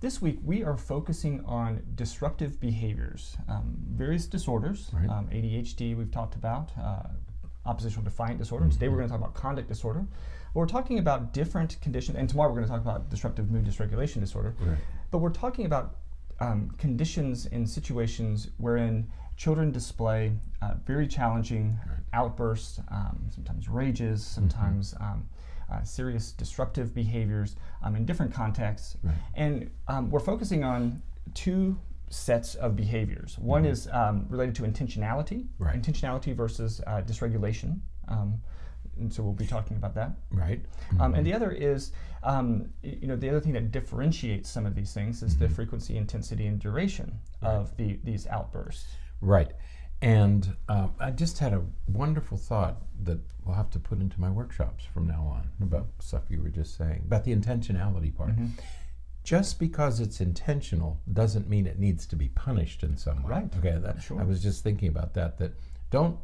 This week, we are focusing on disruptive behaviors, um, various disorders. Right. Um, ADHD, we've talked about, uh, oppositional defiant disorder. Today, we're going to talk about conduct disorder. But we're talking about different conditions, and tomorrow, we're going to talk about disruptive mood dysregulation disorder. Right. But we're talking about um, conditions and situations wherein children display uh, very challenging outbursts, um, sometimes rages, sometimes um, uh, serious disruptive behaviors um, in different contexts. Right. And um, we're focusing on two sets of behaviors. One is um, related to intentionality, Right. intentionality versus uh, dysregulation. Um, and so we'll be talking about that. Right. Um, and the other is, um, you know, the other thing that differentiates some of these things is the frequency, intensity, and duration of the, these outbursts. Right. And um, I just had a wonderful thought that we'll have to put into my workshops from now on about stuff you were just saying about the intentionality part. Mm-hmm. Just because it's intentional doesn't mean it needs to be punished in some way. Right. Okay. That, Sure. I was just thinking about that. That don't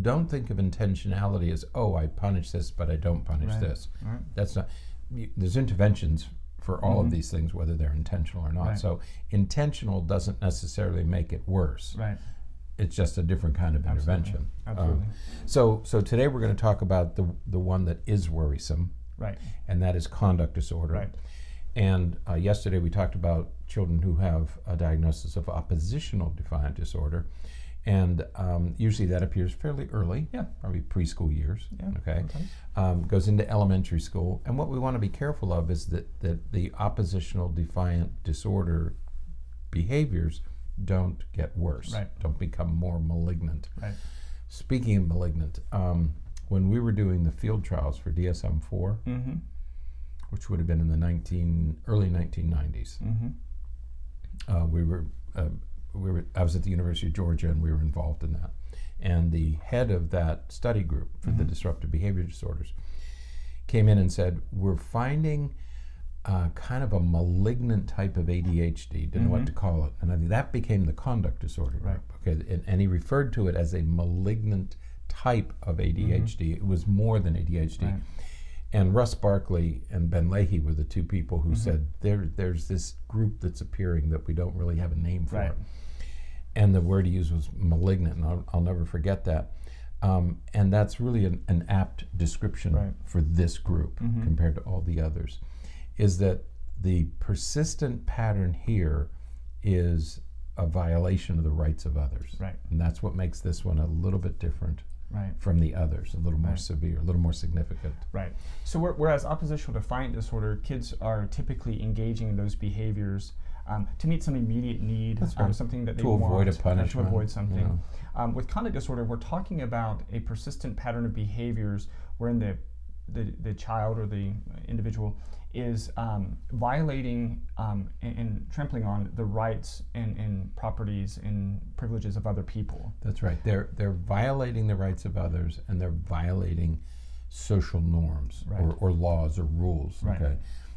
don't think of intentionality as oh I punish this but I don't punish Right. this. Right. That's not. You, there's interventions for all of these things whether they're intentional or not. Mm-hmm. Right. So intentional doesn't necessarily make it worse Right. It's just a different kind of intervention. Absolutely. Um, so, so today we're going to talk about the the one that is worrisome, Right. and that is conduct disorder. Right. And uh, yesterday we talked about children who have a diagnosis of oppositional defiant disorder, and um, usually that appears fairly early. Yeah. Probably preschool years. Yeah, Okay. Um, goes into elementary school, and what we want to be careful of is that that the oppositional defiant disorder behaviors don't get worse. Right. Don't become more malignant. Right. Speaking of malignant, um, when we were doing the field trials for DSM 4, Mm-hmm. which would have been in the 19, early 1990s, Mm-hmm. uh, we were, uh, we were, I was at the University of Georgia and we were involved in that. And the head of that study group for the disruptive behavior disorders came in and said, We're finding uh, kind of a malignant type of ADHD, didn't know what to call it. And I think that became the conduct disorder Right. Okay, and, and he referred to it as a malignant type of ADHD. It was more than ADHD. Right. And Russ Barkley and Ben Lahey were the two people who said there, there's this group that's appearing that we don't really have a name for. Right. And the word he used was malignant, and I'll, I'll never forget that. Um, and that's really an, an apt description Right. for this group compared to all the others. Is that the persistent pattern here is a violation of the rights of others. Right. And that's what makes this one a little bit different Right. from the others, a little more Right. severe, a little more significant. Right. So whereas oppositional defiant disorder, kids are typically engaging in those behaviors um, to meet some immediate need, right. something that they want To want, avoid a uh, to avoid something. you know. Um, with conduct disorder, we're talking about a persistent pattern of behaviors wherein the the, the child or the individual is um, violating um, and, and trampling on the rights and, and properties and privileges of other people. That's right. They're they're violating the rights of others, and they're violating social norms Right. or, or laws or rules. Right. Okay,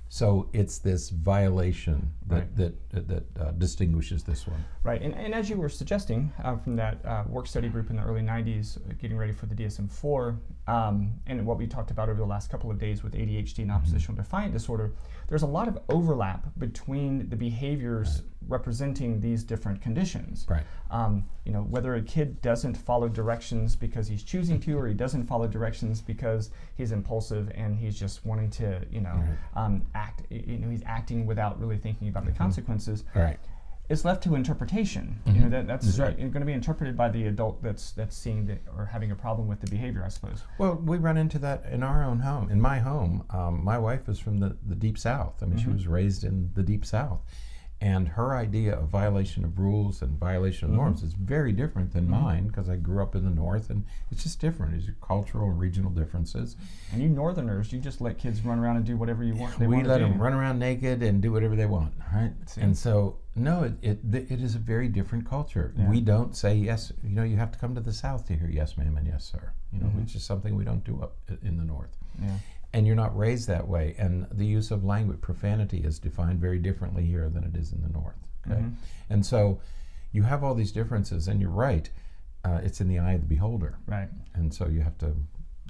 so it's this violation that Right. that that, that uh, distinguishes this one. Right, and, and as you were suggesting uh, from that uh, work study group in the early 90s, uh, getting ready for the DSM 4, um, and what we talked about over the last couple of days with ADHD and oppositional defiant disorder, there's a lot of overlap between the behaviors representing these different conditions. Right. Um, you know, whether a kid doesn't follow directions because he's choosing to, or he doesn't follow directions because he's impulsive and he's just wanting to, you know, um, act. You know, he's acting without really thinking about the consequences right. it's left to interpretation. You know, that, that's That's right. going to be interpreted by the adult that's that's seeing the, or having a problem with the behavior, I suppose. Well, we run into that in our own home. In my home, um, my wife is from the, the deep south. I mean, she was raised in the deep south. And her idea of violation of rules and violation of norms is very different than mine because I grew up in the north and it's just different. It's cultural and regional differences. And you Northerners, you just let kids run around and do whatever you want. They we let do. them run around naked and do whatever they want, right? And so, no, it, it, th- it is a very different culture. Yeah. We don't say yes, you know, you have to come to the south to hear yes, ma'am, and yes, sir. You know, Mm-hmm. which is something we don't do up in the north. Yeah. And you're not raised that way. And the use of language, profanity, is defined very differently here than it is in the north. Okay, Mhm. and so you have all these differences, and you're right. Uh, it's in the eye of the beholder, Right. and so you have to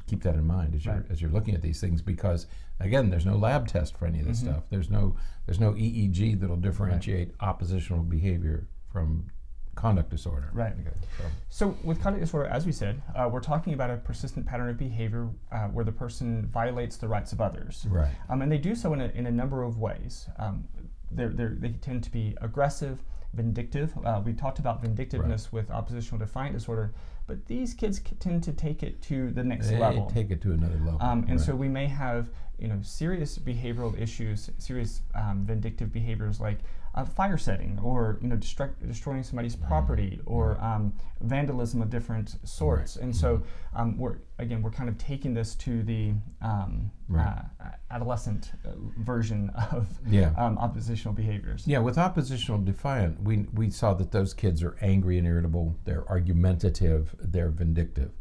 keep that in mind as you're Right. as you're looking at these things because again, there's no lab test for any of this stuff. There's no there's no EEG that'll differentiate oppositional behavior from conduct disorder. Right. Okay, so- So, with conduct disorder, as we said, uh, we're talking about a persistent pattern of behavior uh, where the person violates the rights of others. Right. Um, and they do so in a, in a number of ways. Um, they're, they're, they tend to be aggressive, vindictive. Uh, we talked about vindictiveness with oppositional defiant disorder, but these kids c- tend to take it to the next They level. take it to another level. Um, and Right. so we may have, you know, serious behavioral issues, serious um, vindictive behaviors like uh, fire setting, or you know, destruct, destroying somebody's property, or um, vandalism of different sorts. And so um, we're again, we're kind of taking this to the um, Right. uh, adolescent uh, version of Yeah. um, oppositional behaviors. Yeah, with oppositional defiant, we, we saw that those kids are angry and irritable, they're argumentative, they're vindictive.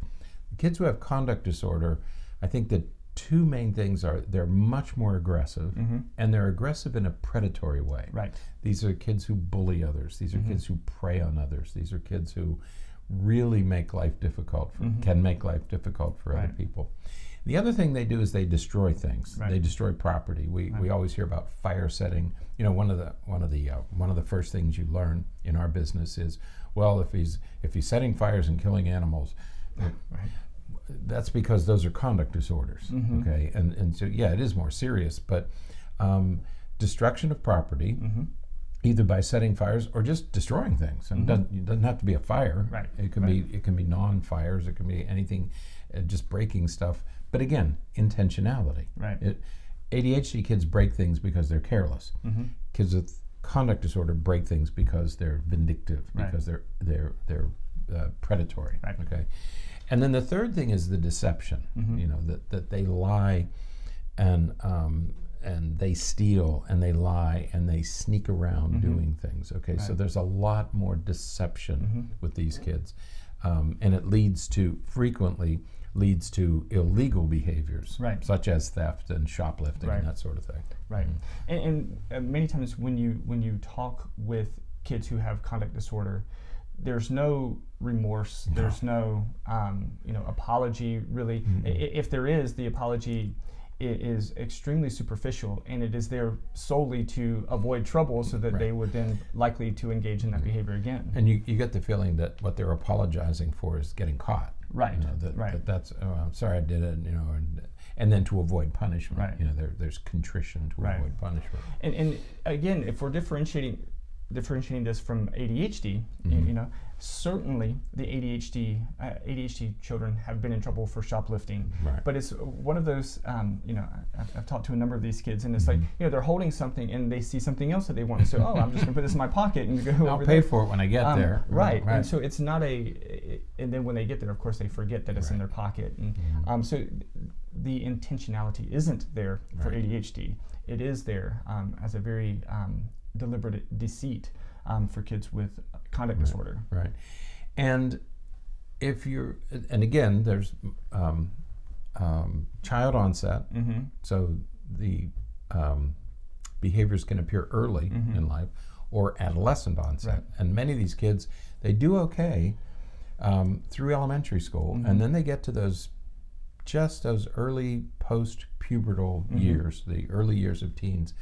The kids who have conduct disorder, I think the two main things are they're much more aggressive and they're aggressive in a predatory way. Right. These are kids who bully others, these are kids who prey on others, these are kids who really make life difficult, for, can make life difficult for other people. The other thing they do is they destroy things. Right. They destroy property. We, we always hear about fire setting. You know, one of the one of the uh, one of the first things you learn in our business is, well, if he's if he's setting fires and killing animals, uh, that's because those are conduct disorders. Mm-hmm. Okay, and and so yeah, it is more serious, but um, destruction of property. Mm-hmm. Either by setting fires or just destroying things, and it, doesn't, it doesn't have to be a fire. Right, It can be it can be non-fires. It can be anything, uh, just breaking stuff. But again, intentionality. Right. It, ADHD kids break things because they're careless. Mm-hmm. Kids with conduct disorder break things because they're vindictive, Right. because they're they're they're uh, predatory. Right. Okay. And then the third thing is the deception. Mm-hmm. You know that that they lie, and um, and they steal and they lie and they sneak around doing things. Okay. So there's a lot more deception with these kids, um, and it leads to frequently leads to illegal behaviors Right. such as theft and shoplifting Right. and that sort of thing. Right, and, and uh, many times when you when you talk with kids who have conduct disorder, there's no remorse. There's no um, you know apology really. I- if there is, the apology is extremely superficial, and it is there solely to avoid trouble, so that they would then likely to engage in that behavior again. And you, you get the feeling that what they're apologizing for is getting caught. Right, You know, that, right. that that's oh, I'm sorry I did it. You know, and, and then to avoid punishment. Right. You know, there, there's contrition to Right. avoid punishment. And, and again, if we're differentiating differentiating this from ADHD, y- you, know, certainly the ADHD uh, ADHD children have been in trouble for shoplifting. Right. But it's one of those, um, you know, I've, I've talked to a number of these kids, and it's like, you know, they're holding something and they see something else that they want. So, oh, I'm just going to put this in my pocket and go I'll pay there. for it when I get Um, there. Right. Right. And so it's not a, and then when they get there, of course, they forget that it's in their pocket. And um, so the intentionality isn't there for Right. ADHD. It is there um, as a very um, deliberate deceit um, for kids with conduct disorder. Right. And if you're, and again, there's um, um, child onset. Mm-hmm. So the um, behaviors can appear early in life or adolescent onset. Right. And many of these kids, they do okay um, through elementary school, and then they get to those just those early post pubertal years, the early years of teens.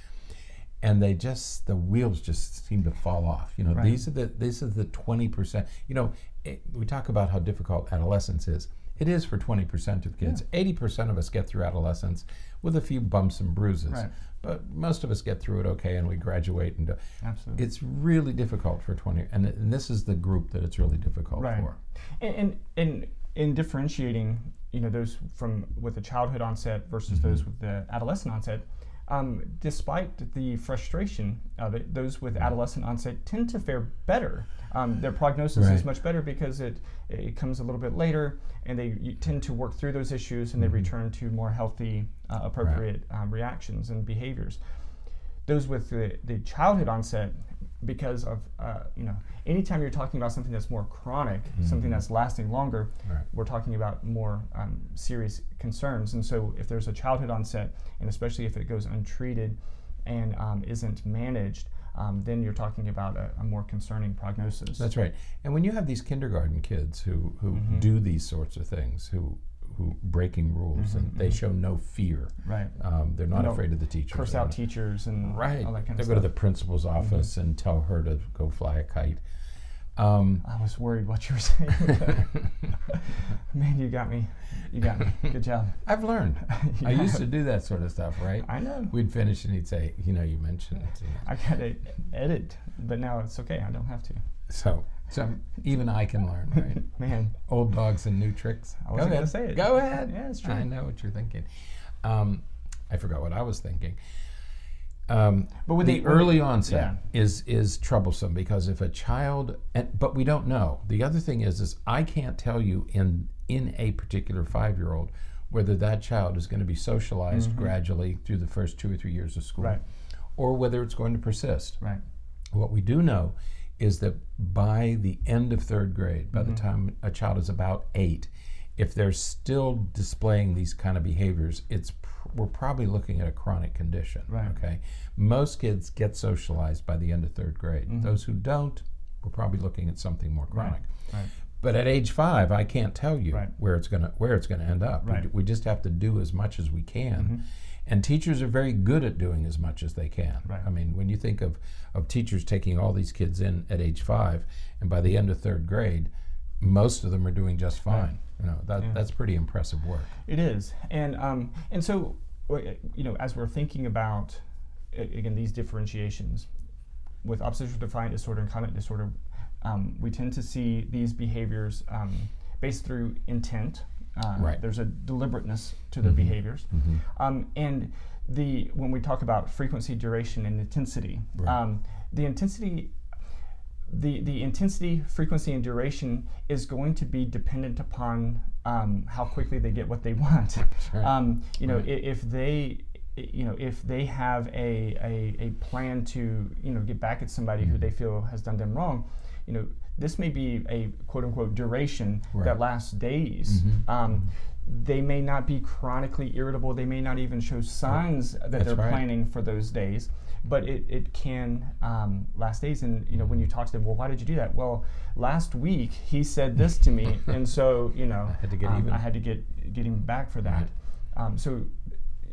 And they just the wheels just seem to fall off. You know, Right. these are the these are the twenty percent. You know, it, we talk about how difficult adolescence is. It is for twenty percent of kids. Eighty percent of us get through adolescence with a few bumps and bruises, Right. but most of us get through it okay, and we graduate. And do- Absolutely. it's really difficult for twenty, and, and this is the group that it's really difficult Right. for. And, and, and in differentiating, you know, those from with the childhood onset versus Mm-hmm. those with the adolescent onset, um, despite the frustration of it, those with adolescent onset tend to fare better. Um, their prognosis is much better because it it comes a little bit later, and they tend to work through those issues and they return to more healthy, uh, appropriate um, reactions and behaviors. Those with the, the childhood onset because of uh, you know anytime you're talking about something that's more chronic something that's lasting longer Right. we're talking about more um, serious concerns and so if there's a childhood onset and especially if it goes untreated and um, isn't managed um, then you're talking about a, a more concerning prognosis That's right. And when you have these kindergarten kids who who Mm-hmm. do these sorts of things, who who breaking rules and they show no fear. Right. Um, they're not afraid of the teachers. Curse out teachers and Right. all that kind they of go to the principal's office and tell her to go fly a kite. Um, I was worried what you were saying. Man, you got me. You got me. Good job. I've learned. I used to do that sort of stuff, right? I know. We'd finish and he'd say, you know, you mentioned it. I gotta edit, but now it's okay. I don't have to. So, so even I can learn, right? Man, Old dogs and new tricks. I wasn't Go gonna ahead. say it. Go ahead. Yeah, it's true. I know what you're thinking. Um, I forgot what I was thinking. Um, But with the the- early onset yeah. is is troublesome because if a child, and, but we don't know. The other thing is, is I can't tell you in in a particular five year old whether that child is going to be socialized gradually through the first two or three years of school, Mm-hmm. Right. or whether it's going to persist. right. What we do know is that by the end of third grade, by Mm-hmm. the time a child is about eight, if they're still displaying these kind of behaviors, it's pr- we're probably looking at a chronic condition. Right. Okay. Most kids get socialized by the end of third grade. Those who don't, we're probably looking at something more chronic. Mm-hmm. Right. But at age five, I can't tell you Right. where it's gonna where it's gonna end up. We Right. d- We, just have to do as much as we can, Mm-hmm. and teachers are very good at doing as much as they can. Right. I mean, when you think of of teachers taking all these kids in at age five, and by the end of third grade, most of them are doing just fine. You know, that Yeah. that's pretty impressive work. It is, and um, and so you know, as we're thinking about again these differentiations with oppositional defiant disorder and conduct disorder, um, we tend to see these behaviors um, based through intent. Uh, Right. There's a deliberateness to their behaviors, um, and the when we talk about frequency, duration, and intensity, Right. um, the intensity the, the intensity, frequency, and duration is going to be dependent upon um, how quickly they get what they want. right. Um, you know, Right. if they, you know, if they have a, a, a plan to, you know, get back at somebody who they feel has done them wrong, you know, this may be a quote unquote duration Right. that lasts days. Mhm. Um, they may not be chronically irritable. They may not even show signs that That's they're right. planning for those days, but it, it can um, last days. And you know, when you talk to them, well, why did you do that? Well, last week he said this to me, and so you know, I had to get um, even. I had to get get him back for that. Right. Um, so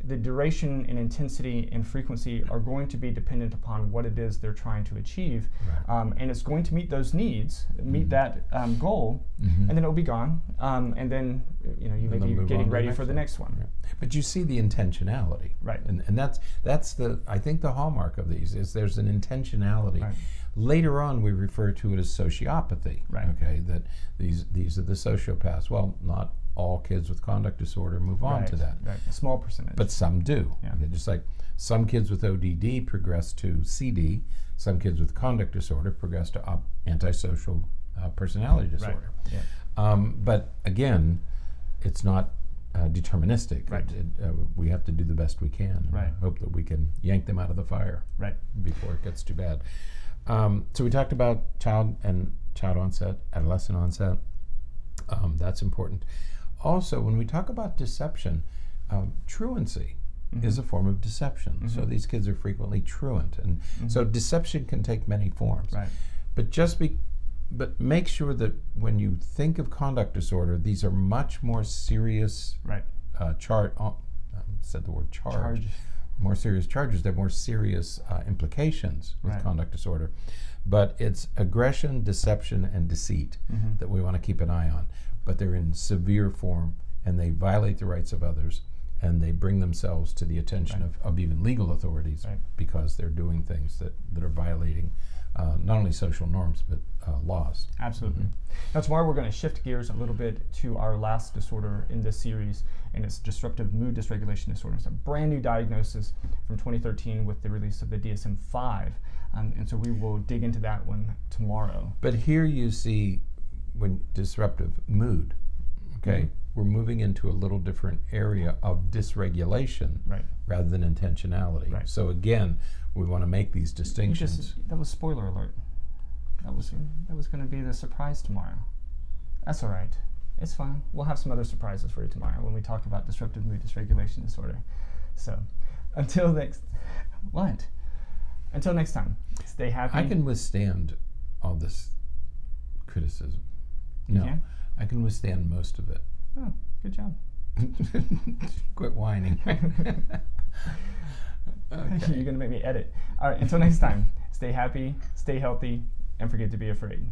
the duration and intensity and frequency are going to be dependent upon what it is they're trying to achieve, Right. um, and it's going to meet those needs, meet Mhm. that um, goal, Mhm. and then it'll be gone. Um, and then you know you may be getting to the ready for the one. next one. Right. But you see the intentionality, Right. And, and that's that's the I think the hallmark of these is there's an intentionality. Right. Later on, we refer to it as sociopathy. Right. Okay, that these these are the sociopaths. Well, not all kids with conduct disorder move on right. to that, Right. A small percentage. but some do. Yeah. Just like some kids with ODD progress to CD, some kids with conduct disorder progress to op- antisocial uh, personality right. disorder. Yeah. Um, but again, it's not uh, deterministic. Right. It, it, uh, we have to do the best we can. Right. Hope that we can yank them out of the fire Right. before it gets too bad. Um, so we talked about child and child onset, adolescent onset. Um, that's important. Also, when we talk about deception, um, truancy is a form of deception. So these kids are frequently truant, and so deception can take many forms. Right. But just be, but make sure that when you think of conduct disorder, these are much more serious Right. uh, char- uh, said the word charge. Charge. More serious charges. They're more serious uh, implications with Right. conduct disorder. But it's aggression, deception, and deceit Mhm. that we want to keep an eye on. But they're in severe form, and they violate the rights of others, and they bring themselves to the attention Right. of, of even legal authorities Right. because they're doing things that, that are violating uh, not only social norms but uh, laws. Absolutely. Mm-hmm. Now, tomorrow we're going to shift gears a little bit to our last disorder in this series, and it's disruptive mood dysregulation disorder. It's a brand new diagnosis from 2013 with the release of the DSM 5. Um, and so we will dig into that one tomorrow. But here you see when disruptive mood, okay, Mm-hmm. we're moving into a little different area of dysregulation Right. rather than intentionality. Right. So again, we want to make these distinctions. just, that was spoiler alert. That was that was going to be the surprise tomorrow. That's all right. It's fine. We'll have some other surprises for you tomorrow when we talk about disruptive mood dysregulation disorder. So, until next, what? Until next time, stay happy. I can withstand all this criticism. No, can? I can withstand most of it. Oh, good job. Quit whining. You're going to make me edit. All right, until next time, stay happy, stay healthy, and forget to be afraid.